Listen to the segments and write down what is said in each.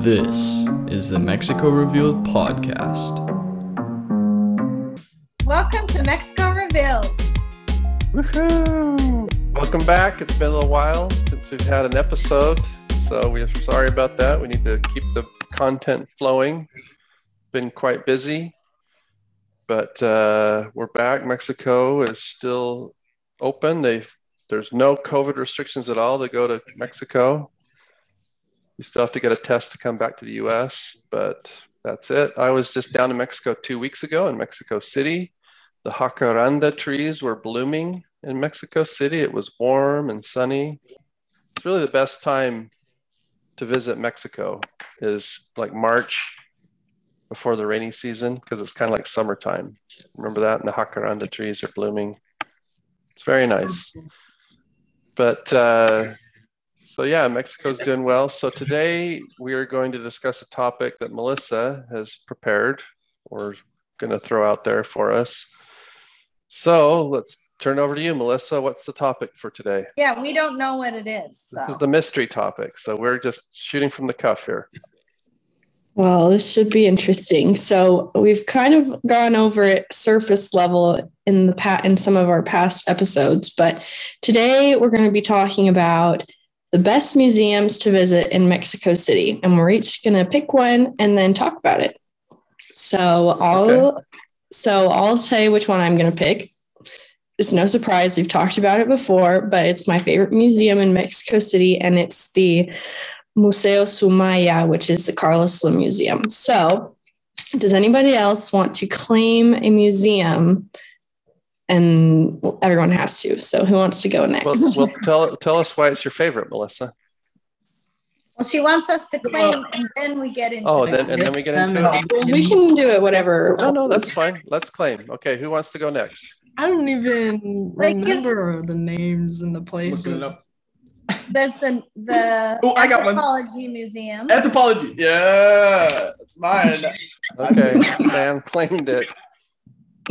This is the Mexico Revealed podcast. Welcome to Mexico Revealed. Woohoo! Welcome back. It's been a little while since we've had an episode, so we're sorry about that. We need to keep the content flowing. Been quite busy, but uh, we're back. Mexico is still open. They there's no COVID restrictions at all to go to Mexico. You still have to get a test to come back to the U.S., but that's it. I was just down in Mexico two weeks ago in Mexico City. The jacaranda trees were blooming in Mexico City. It was warm and sunny. It's really the best time to visit Mexico is like March before the rainy season because it's kind of like summertime. Remember that? And the jacaranda trees are blooming. It's very nice. But uh, so yeah, Mexico's doing well. So today we are going to discuss a topic that Melissa has prepared or going to throw out there for us. So let's turn over to you, Melissa. What's the topic for today? Yeah, we don't know what it is. So. This is the mystery topic. So we're just shooting from the cuff here. Well, this should be interesting. So we've kind of gone over it surface level in the pat in some of our past episodes, but today we're going to be talking about the best museums to visit in Mexico City, and we're each going to pick one and then talk about it. So I'll Okay. so I'll say which one I'm going to pick. It's no surprise we've talked about it before, but it's my favorite museum in Mexico City, and it's the Museo Soumaya, which is the Carlos Slim Museum. So, does anybody else want to claim a museum? And everyone has to. So, who wants to go next? Well, well tell, tell us why it's your favorite, Melissa. Well, she wants us to claim, and then we get into Oh, it. then and then we get into it. Well, we can do it whatever. No, no, that's fine. Let's claim. Okay, who wants to go next? I don't even Like, yes. remember the names and the places. Looking it up. There's the the Oh, I got one. Anthropology Museum. Anthropology. Yeah, it's mine. Okay, Sam claimed it.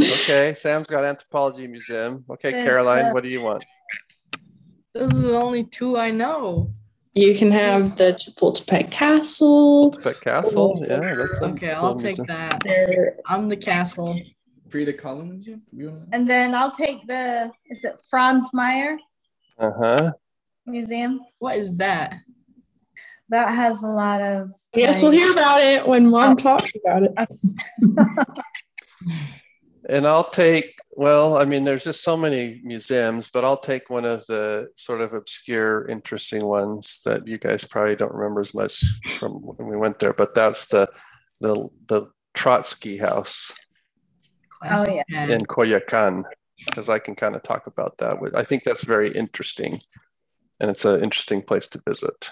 Okay, Sam's got anthropology museum. Okay, There's Caroline, the- what do you want? Those are the only two I know. You can have the Chapultepec Castle. Pet Castle. Yeah, that's a Okay, cool I'll take museum. that. I'm the castle. Frida Kahlo Museum. And then I'll take the is it Franz Mayer Uh huh. Museum? What is that? That has a lot of yes, we'll hear about it when Mom talks about it. And I'll take. Well, I mean, there's just so many museums, but I'll take one of the sort of obscure, interesting ones that you guys probably don't remember as much from when we went there. But that's the the the Trotsky House. Oh, yeah. In Coyoacan, because I can kind of talk about that. I think that's very interesting, and it's an interesting place to visit.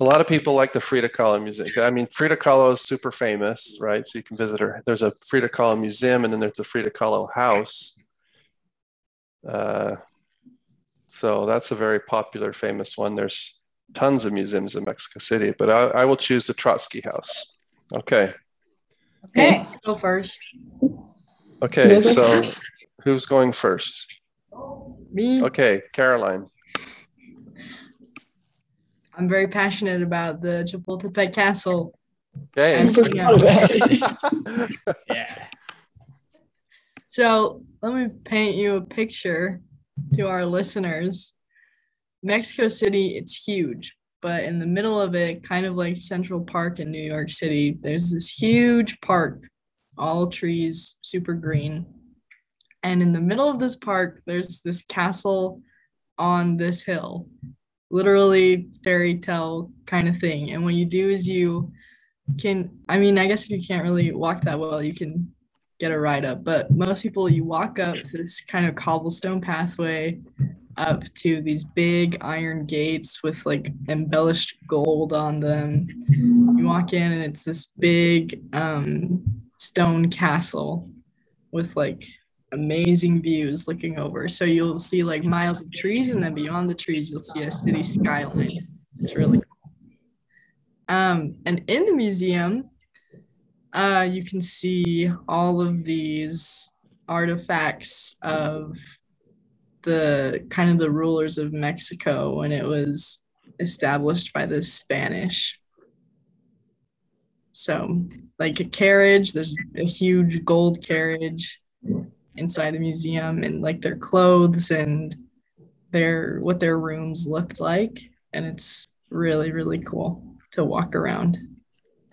A lot of people like the Frida Kahlo Museum. I mean, Frida Kahlo is super famous, right? So you can visit her. There's a Frida Kahlo Museum, and then there's a Frida Kahlo House. Uh, so that's a very popular, famous one. There's tons of museums in Mexico City, but I, I will choose the Trotsky House. Okay. Okay. Go first. Okay. So who's going first? Me. Okay, Caroline. I'm very passionate about the Chapultepec Castle. Okay. And- forgot about it. yeah. So let me paint you a picture to our listeners. Mexico City, it's huge, but in the middle of it, kind of like Central Park in New York City, there's this huge park, all trees, super green. And in the middle of this park, there's this castle on this hill, literally fairy tale kind of thing. And what you do is you can I mean, I guess if you can't really walk that well, you can get a ride up. But most people, you walk up this kind of cobblestone pathway up to these big iron gates with like embellished gold on them. You walk in, and it's this big um, stone castle with like amazing views looking over. So you'll see like miles of trees, and then beyond the trees, you'll see a city skyline. It's really cool. Um, and in the museum, uh, you can see all of these artifacts of the kind of the rulers of Mexico when it was established by the Spanish. So, like a carriage, there's a huge gold carriage inside the museum, and like their clothes and their what their rooms looked like, and it's really really cool to walk around.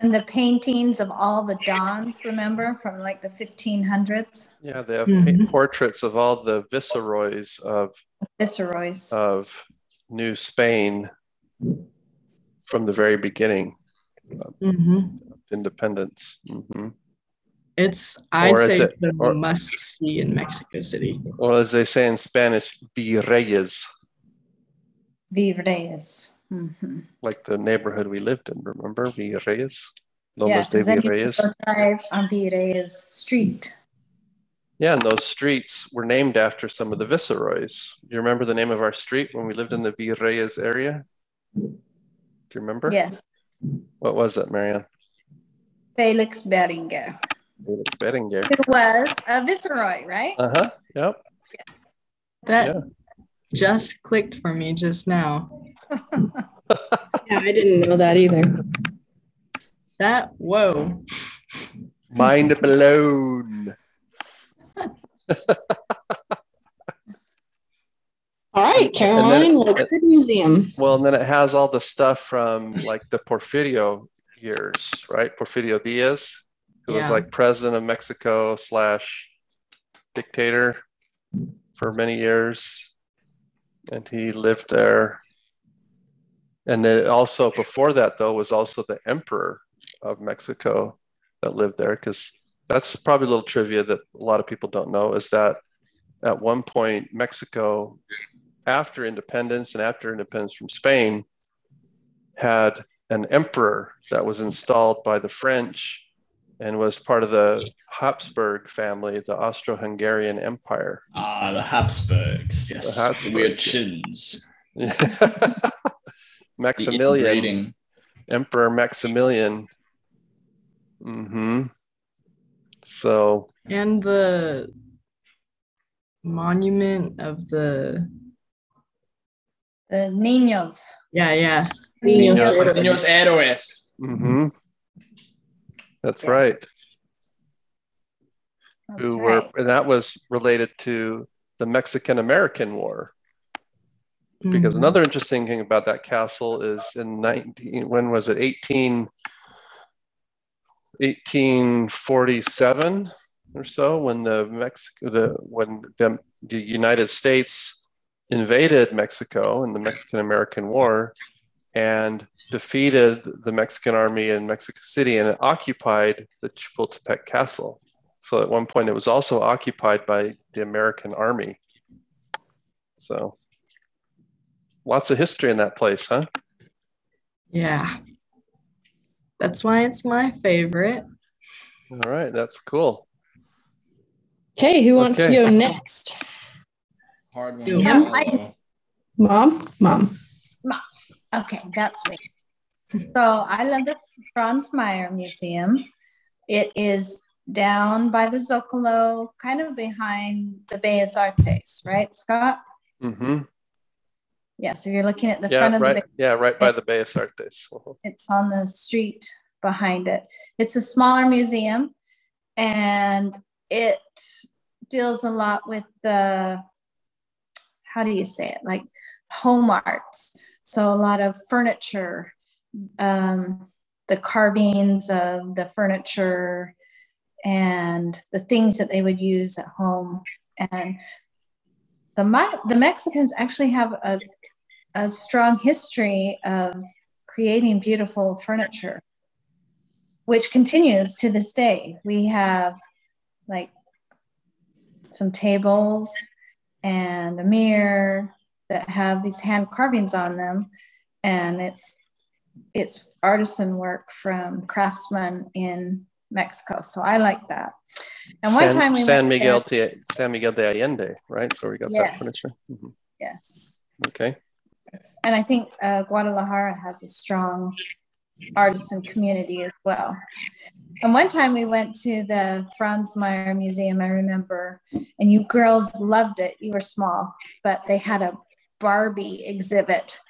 And the paintings of all the dons, remember, from like the 1500s? Yeah, they have Mhm. portraits of all the viceroys of Viceroys. of New Spain from the very beginning, Mhm. independence. hmm It's I'd Or say it- the or- must see in Mexico City. Or as they say in Spanish, virreyes, Virreyes. Mhm. like the neighborhood we lived in. Remember Virreyes? Yeah, Lomas de 'cause then you Virreyes. could go drive on Virreyes Street. Yeah, and those streets were named after some of the viceroys. Do you remember the name of our street when we lived in the Virreyes area? Do you remember? Yes, What was it, Marianne? Felix Berenguer, Felix Bettinger. who was a viceroy, right? Uh huh. Yep. That Yeah. just clicked for me just now. Yeah, I didn't know that either. That whoa. Mind blown. All right, Caroline, let's go to the museum. Well, and then it has all the stuff from like the Porfirio years, right? Porfirio Diaz, who was like president of Mexico slash dictator for many years. And he lived there. And then also before that, though, was also the emperor of Mexico that lived there. Because that's probably a little trivia that a lot of people don't know is that at one point, Mexico after independence and after independence from Spain, had an emperor that was installed by the French and was part of the Habsburg family, the Austro Hungarian Empire. Ah, the Habsburgs. Yes. The Habsburgs, Weird yeah. chins. Maximilian. Emperor Maximilian. Mm hmm So, And the monument of the The Niños. yeah, yeah. Niños Yeah. Héroes. Señores héroes. hmm that's Yes. right. That's Who were, and that was related to the Mexican American War. because Mhm. another interesting thing about that castle is in 19 when was it 18 1847 or so when the Mexico the when the, the United States invaded Mexico in the Mexican American War and defeated the Mexican army in Mexico City and it occupied the Chapultepec castle so at one point it was also occupied by the American army so Lots of history in that place, huh? Yeah. That's why it's my favorite. All right, that's cool. Okay, who wants Okay. to go next? Hard one. Yeah, I- Mom? Mom. Okay, that's me. So I love the Franz Mayer Museum. It is down by the Zocalo, kind of behind the Bellas Artes, right, Scott? Mm-hmm. Yeah, so you're looking at the Yeah, front of the right. Yeah, right by the Bellas Artes. Uh-huh. It's on the street behind it. It's a smaller museum and it deals a lot with the, how do you say it? Like home arts. So a lot of furniture, um, the carvings of the furniture and the things that they would use at home. And the, the Mexicans actually have a, a strong history of creating beautiful furniture, which continues to this day. We have like some tables and a mirror that have these hand carvings on them, and it's it's artisan work from craftsmen in Mexico. So I like that. And one San, time we San Miguel there- de San Miguel de Allende, right? So we got Yes. that furniture. Mhm. yes, Okay. and I think uh, Guadalajara has a strong artisan community as well. And one time we went to the Franz Mayer Museum, I remember, and you girls loved it. You were small, but they had a Barbie exhibit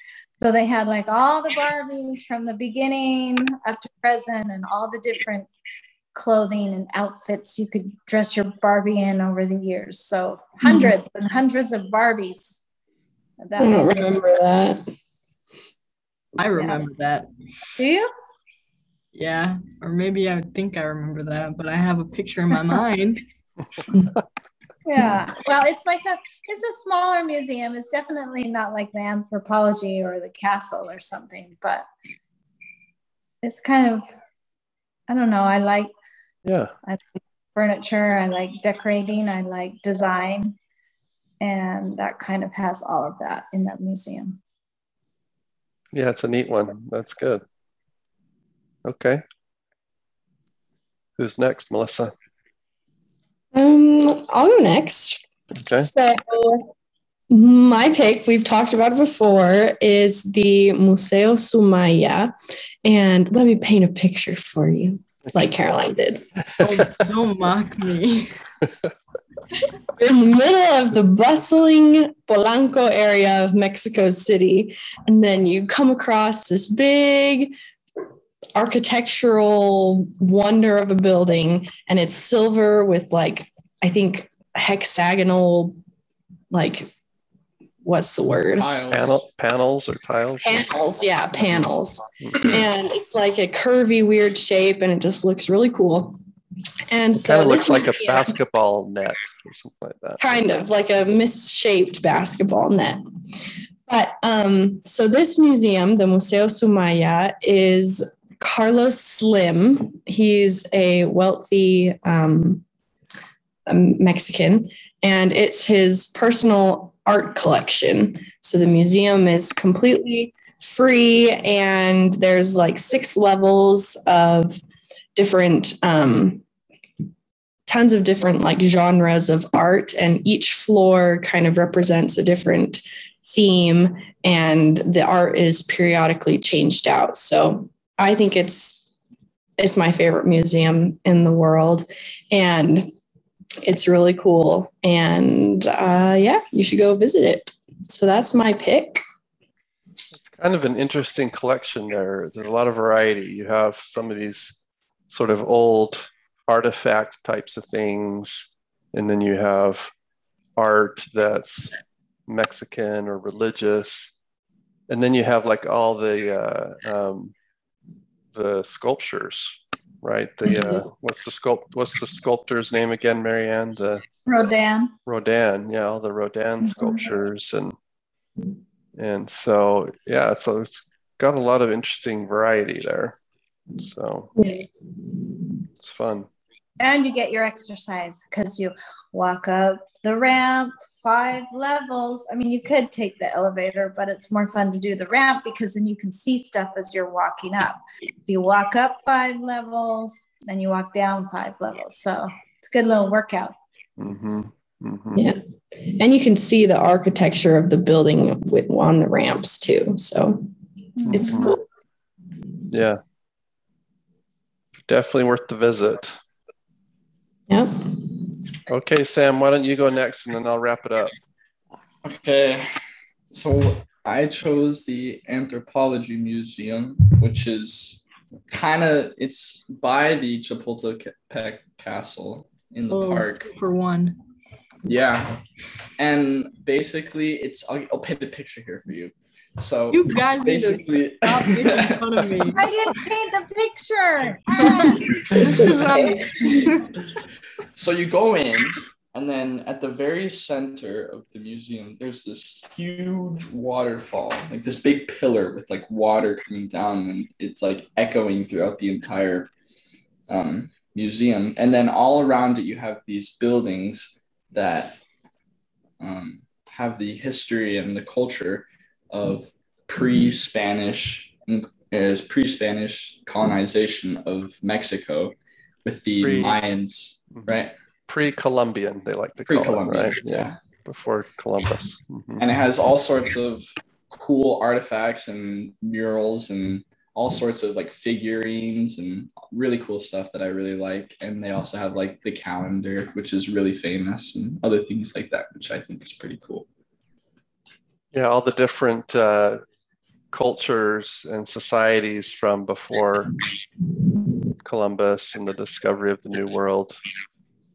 So they had like all the Barbies from the beginning up to present and all the different clothing and outfits you could dress your Barbie in over the years. So hmm. 100s and hundreds of Barbies. That I don't makes sense. remember that. I remember that. Do you? Yeah. Or maybe I think I remember that, but I have a picture in my mind. Yeah. Well, it's like a it's a smaller museum. It's definitely not like the anthropology or the castle or something, but it's kind of I don't know. I like Yeah. i like furniture, I like decorating, I like design, and that kind of has all of that in that museum. Yeah, it's a neat one. That's good. Okay. Who's next, Melissa? Um, I'll go next. Okay. So my pick, we've talked about it before, is the Museo Soumaya. And let me paint a picture for you, like Caroline did. Don't, don't mock me. You're in the middle of the bustling Polanco area of Mexico City. And then you come across this big architectural wonder of a building, and it's silver with like, I think, hexagonal, like, what's the word? Tiles. Panel, panels or tiles? Panels, yeah, panels. Mhm. And it's like a curvy, weird shape, and it just looks really cool. And It so kind of looks like a museum- basketball net or something like that. kind of like a misshaped basketball net. But um, so this museum, the Museo Soumaya, is Carlos Slim. He's a wealthy um, um, Mexican, and it's his personal art collection. So the museum is completely free, and there's like six levels of different um, tons of different like genres of art and each floor kind of represents a different theme and the art is periodically changed out so i think it's it's my favorite museum in the world and it's really cool and uh, yeah you should go visit it so that's my pick It's kind of an interesting collection there. There's a lot of variety. You have some of these sort of old artifact types of things, and then you have art that's Mexican or religious, and then you have like all the uh, um, the sculptures, right? The uh, what's the sculpt? What's the sculptor's name again, Marianne? The Rodan. Rodin, yeah, all the Rodin Mhm. sculptures and and so yeah, so it's got a lot of interesting variety there. So it's fun. And you get your exercise because you walk up the ramp five levels. I mean, you could take the elevator, but it's more fun to do the ramp because then you can see stuff as you're walking up. You walk up five levels, then you walk down five levels. So it's a good little workout. hmm hmm Yeah. and you can see the architecture of the building with on the ramps too so it's Mhm. cool Yeah. Definitely worth the visit. Yep Okay, Sam, why don't you go next and then I'll wrap it up. Okay, so I chose the Anthropology Museum, which is kind of it's by the Chapultepec Castle in the Oh, park. for one. Yeah, and basically, it's I'll, I'll paint a picture here for you. So You guys need to basically, stop making fun of me. I didn't paint the picture. Ah. This is not- so you go in, and then at the very center of the museum, there's this huge waterfall, like this big pillar with like water coming down, and it's like echoing throughout the entire um, museum. And then all around it, you have these buildings that um, have the history and the culture of pre-Spanish is pre-Spanish colonization of Mexico with the Pre- Mayans, right? Pre-Columbian, they like to call it, right? yeah. Before Columbus. Mhm. And it has all sorts of cool artifacts and murals and all sorts of like figurines and really cool stuff that I really like. And they also have like the calendar, which is really famous, and other things like that, which I think is pretty cool. Yeah, all the different uh, cultures and societies from before Columbus and the discovery of the New World.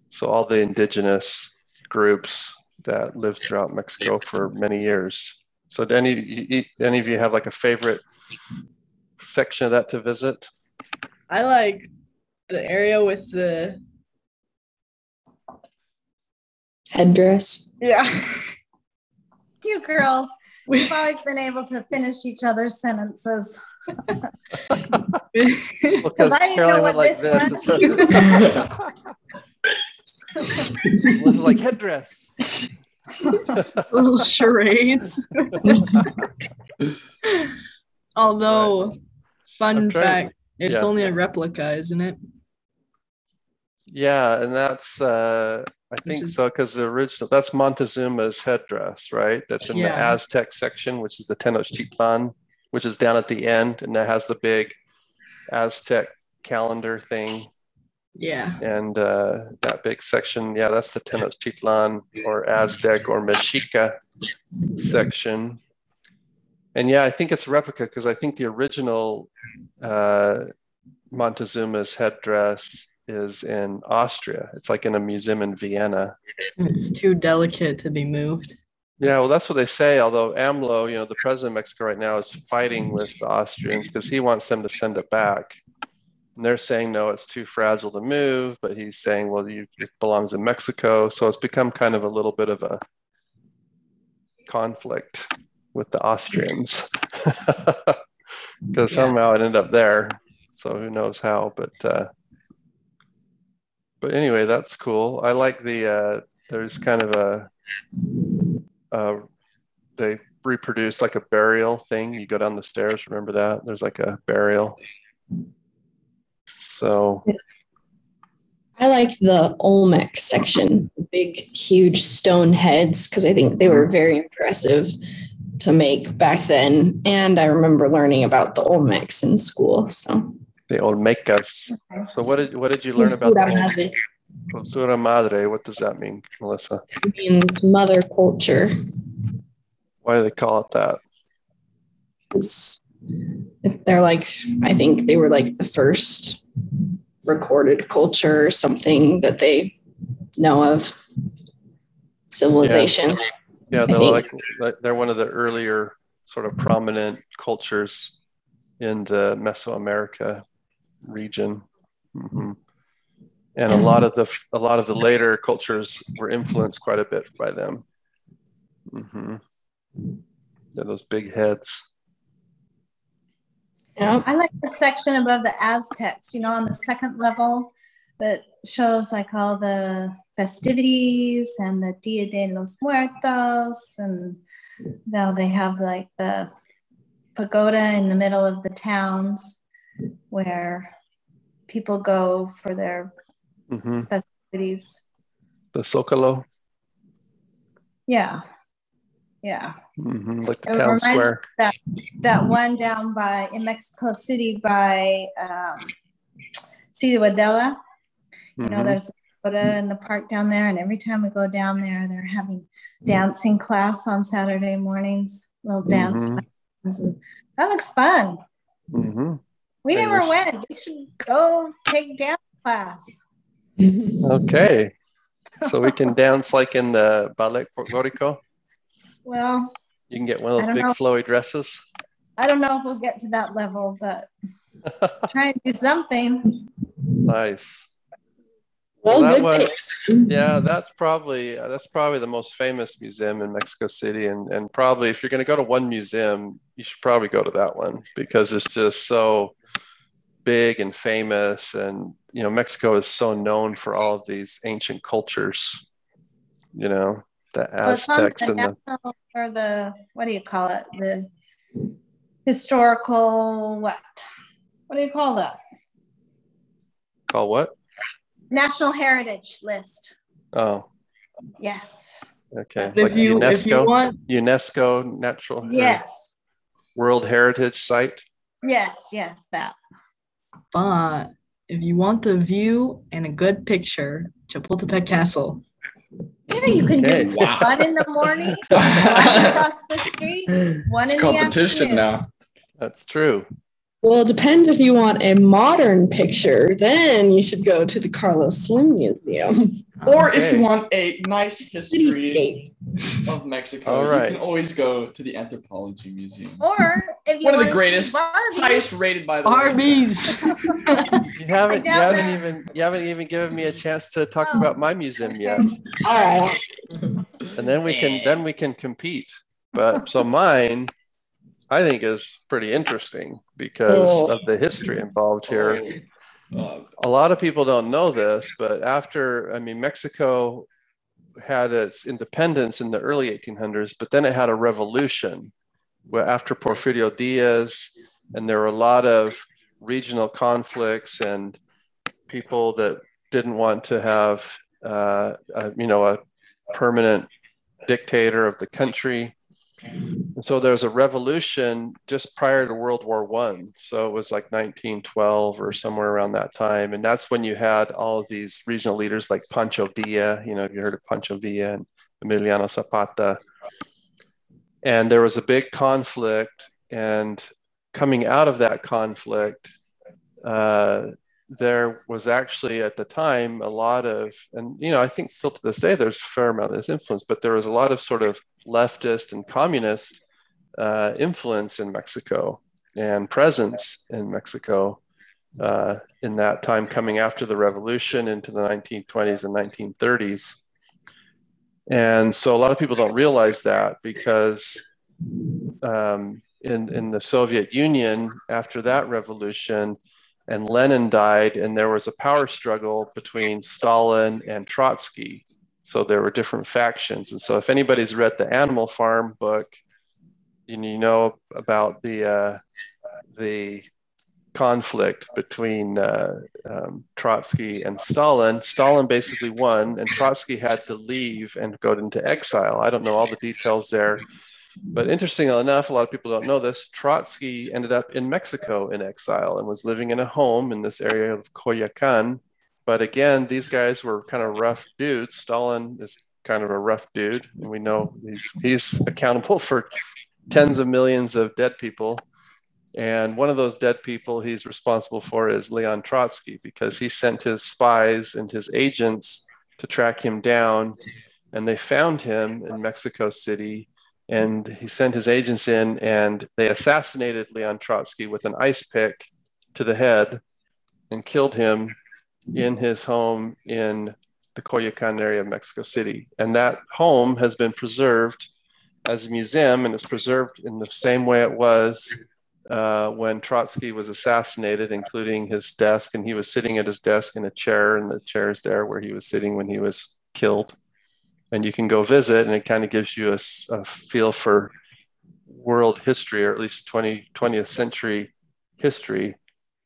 So all the indigenous groups that lived throughout Mexico for many years. So do any you- any of you have like a favorite section of that to visit? I like the area with the Headdress. yeah. You girls, we've always been able to finish each other's sentences. Because I didn't know what this This is like headdress. little charades. Although, fun I'm fact, it's yeah. only a replica, isn't it? Yeah, and that's uh I think is- so because the original that's Montezuma's headdress, right? That's in the Aztec section, which is the Tenochtitlan, which is down at the end, and that has the big Aztec calendar thing Yeah. and uh, that big section. Yeah, that's the Tenochtitlan or Aztec or Mexica section. And yeah, I think it's a replica because I think the original uh, Montezuma's headdress is in Austria. It's like in a museum in Vienna. It's too delicate to be moved. Yeah, well, that's what they say. Although AMLO, you know, the president of Mexico right now is fighting with the Austrians because he wants them to send it back. And they're saying, no, it's too fragile to move. But he's saying, well, you, it belongs in Mexico. So it's become kind of a little bit of a conflict with the Austrians because Yeah. somehow it ended up there. So who knows how? But uh, but anyway, that's cool. I like the uh, there's kind of a uh, they reproduced like a burial thing. You go down the stairs. Remember that? There's like a burial. So I like the Olmec section, big, huge stone heads, because I think they were very impressive to make back then. And I remember learning about the Olmecs in school. So, the Olmecas. So what did what did you learn about the Cultura madre Cultura Madre? What does that mean, Melissa? It means mother culture. Why do they call it that? If they're like, I think they were like the first recorded culture or something that they know of civilization. Yeah, I they're like like- they're one of the earlier sort of prominent cultures in the Mesoamerica region. Mhm. And a lot of the a lot of the later cultures were influenced quite a bit by them. Mm-hmm. They're those big heads. Yeah. I like the section above the Aztecs, you know, on the second level that shows like all the festivities and the Dia de los Muertos. And now they have like the pagoda in the middle of the towns where people go for their hmm festivities. The Zocalo, Yeah. Yeah. hmm like the It town square. that that one down by in Mexico City by um, Ciudadela. You know, Mhm. there's a pagoda in the park down there, and every time we go down there, they're having dancing class on Saturday mornings, little dance. Mhm. that looks fun. Mhm. We never wish- went. We should go take dance class. Okay. So we can dance like in the ballet folklorico. Well, You can get one of those big know. flowy dresses. I don't know if we'll get to that level, but try and do something. Nice. Well, Well, that good was- picks. Yeah, that's probably uh, that's probably the most famous museum in Mexico City, and and probably if you're going to go to one museum, you should probably go to that one because it's just so big and famous, and you know Mexico is so known for all of these ancient cultures. You know the Well, it's Aztecs the and the or the what do you call it? The historical what? What do you call that? call what? National Heritage List. Oh, Yes. okay. If Like you if you UNESCO, want UNESCO Natural Heri- Yes. World Heritage Site. Yes. Yes. That. but if you want the view and a good picture, Chapultepec Castle. Yeah, you can Okay. do Wow. one in the morning, one across the street, one It's in the competition afternoon. now. That's true. Well, it depends if you want a modern picture, then you should go to the Carlos Slim Museum. Or if you want a nice history Cityscape. of Mexico, All you can always go to the Anthropology Museum. Or if you One of the greatest, Barbie, Highest rated by the way. Arby's. You haven't, you haven't that. even, you haven't even given me a chance to talk Oh, about my museum yet. All right. And then we can, then we can compete. But so mine, I think is pretty interesting because Oh. of the history involved here. Uh, a lot of people don't know this, but after, I mean, Mexico had its independence in the early 1800s, but then it had a revolution where after Porfirio Diaz, and there were a lot of regional conflicts and people that didn't want to have, uh, a, you know, a permanent dictator of the country. And so there was a revolution just prior to World War One. So it was like 1912 or somewhere around that time. And that's when you had all of these regional leaders like Pancho Villa, you know, have you heard of Pancho Villa and Emiliano Zapata? And there was a big conflict. And coming out of that conflict, uh, there was actually at the time a lot of, and you know, I think still to this day there's a fair amount of this influence, but there was a lot of sort of leftist and communist uh, influence in Mexico and presence in Mexico uh, in that time coming after the revolution into the 1920s and 1930s. And so a lot of people don't realize that because um, in, in the Soviet Union, after that revolution, and Lenin died, and there was a power struggle between Stalin and Trotsky. So there were different factions. And so if anybody's read the Animal Farm book, you know about the uh, the conflict between uh, um, Trotsky and Stalin. Stalin basically won, and Trotsky had to leave and go into exile. I don't know all the details there, but interestingly enough, a lot of people don't know this. Trotsky ended up in Mexico in exile and was living in a home in this area of Coyoacan. But again, these guys were kind of rough dudes. Stalin is kind of a rough dude, and we know he's he's accountable for tens of millions of dead people. And one of those dead people he's responsible for is Leon Trotsky because he sent his spies and his agents to track him down. And they found him in Mexico City. And he sent his agents in and they assassinated Leon Trotsky with an ice pick to the head and killed him in his home in the Coyoacan area of Mexico City. And that home has been preserved as a museum and it's preserved in the same way it was uh, when Trotsky was assassinated, including his desk. And he was sitting at his desk in a chair, and the chair is there where he was sitting when he was killed. And you can go visit, and it kind of gives you a feel for world history, or at least 20, 20th century history,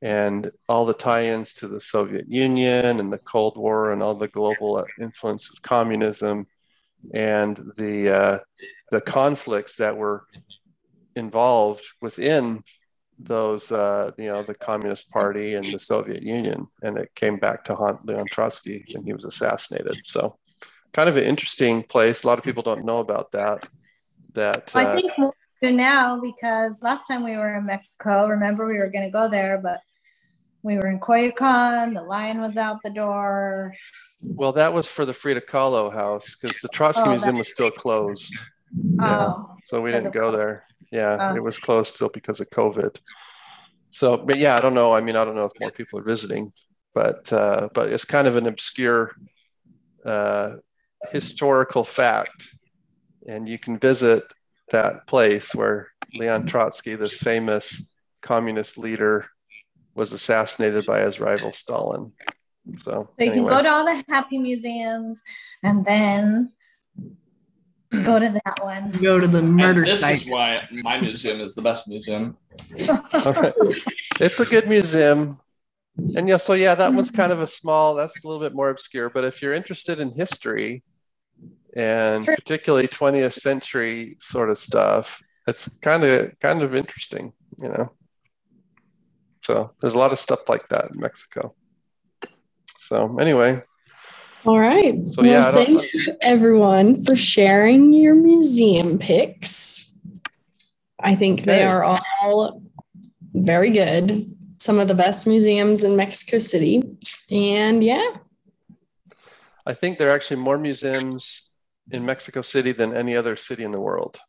and all the tie ins to the Soviet Union and the Cold War and all the global influence of communism and the, uh, the conflicts that were involved within those, uh, you know, the Communist Party and the Soviet Union. And it came back to haunt Leon Trotsky when he was assassinated. So, kind of an interesting place. A lot of people don't know about that. That I uh, think we'll do now because last time we were in Mexico, remember we were going to go there, but we were in Coyoacan. The lion was out the door. Well, that was for the Frida Kahlo house because the Trotsky Oh, Museum was still closed. Yeah. Oh, So we didn't go COVID. there. Yeah, Oh. it was closed still because of COVID. So, but yeah, I don't know. I mean, I don't know if more people are visiting, but uh, but it's kind of an obscure uh, historical fact, and you can visit that place where Leon Trotsky, this famous communist leader, was assassinated by his rival Stalin. So, so you can go to all the happy museums and then go to that one. Go to the murder and this site. is why my museum is the best museum. All right. It's a good museum. And yeah, so yeah, that one's kind of a small, that's a little bit more obscure. But if you're interested in history and Sure. particularly 20th century sort of stuff, it's kind of kind of interesting, you know. So there's a lot of stuff like that in Mexico. So anyway, All right. So, well, don't- thank you everyone for sharing your museum picks. I think they are all very good. Some of the best museums in Mexico City. And yeah, I think there are actually more museums in Mexico City than any other city in the world.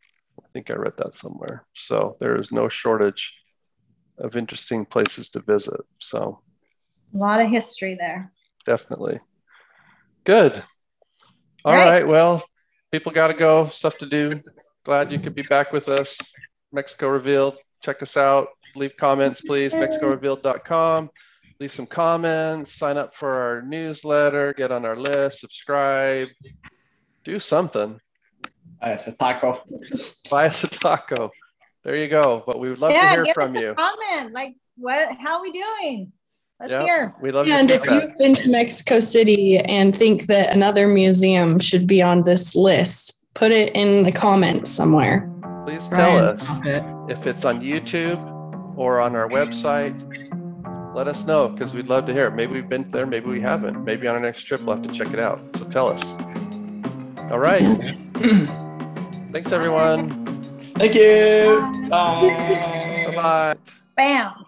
I think I read that somewhere. So there is no shortage of interesting places to visit. So A lot of history there. Definitely. Good. All Right. right. Well, people got to go, stuff to do. Glad you could be back with us. Mexico Revealed. Check us out. Leave comments, please. MexicoRevealed.com. Leave some comments. Sign up for our newsletter. Get on our list. Subscribe. Do something. Buy us a taco. Buy us a taco. There you go. But we would love to yeah, hear give from us a you. comment. Like, what? How are we doing? Let's Yeah. hear. We love and if you've been to Mexico City and think that another museum should be on this list, put it in the comments somewhere. Please tell Ryan, us. it. if it's on YouTube or on our website, let us know because we'd love to hear it. Maybe we've been there, maybe we haven't. Maybe on our next trip, we'll have to check it out. So tell us. All right. Thanks, everyone. Thank you. Bye. Bye bye. Bam.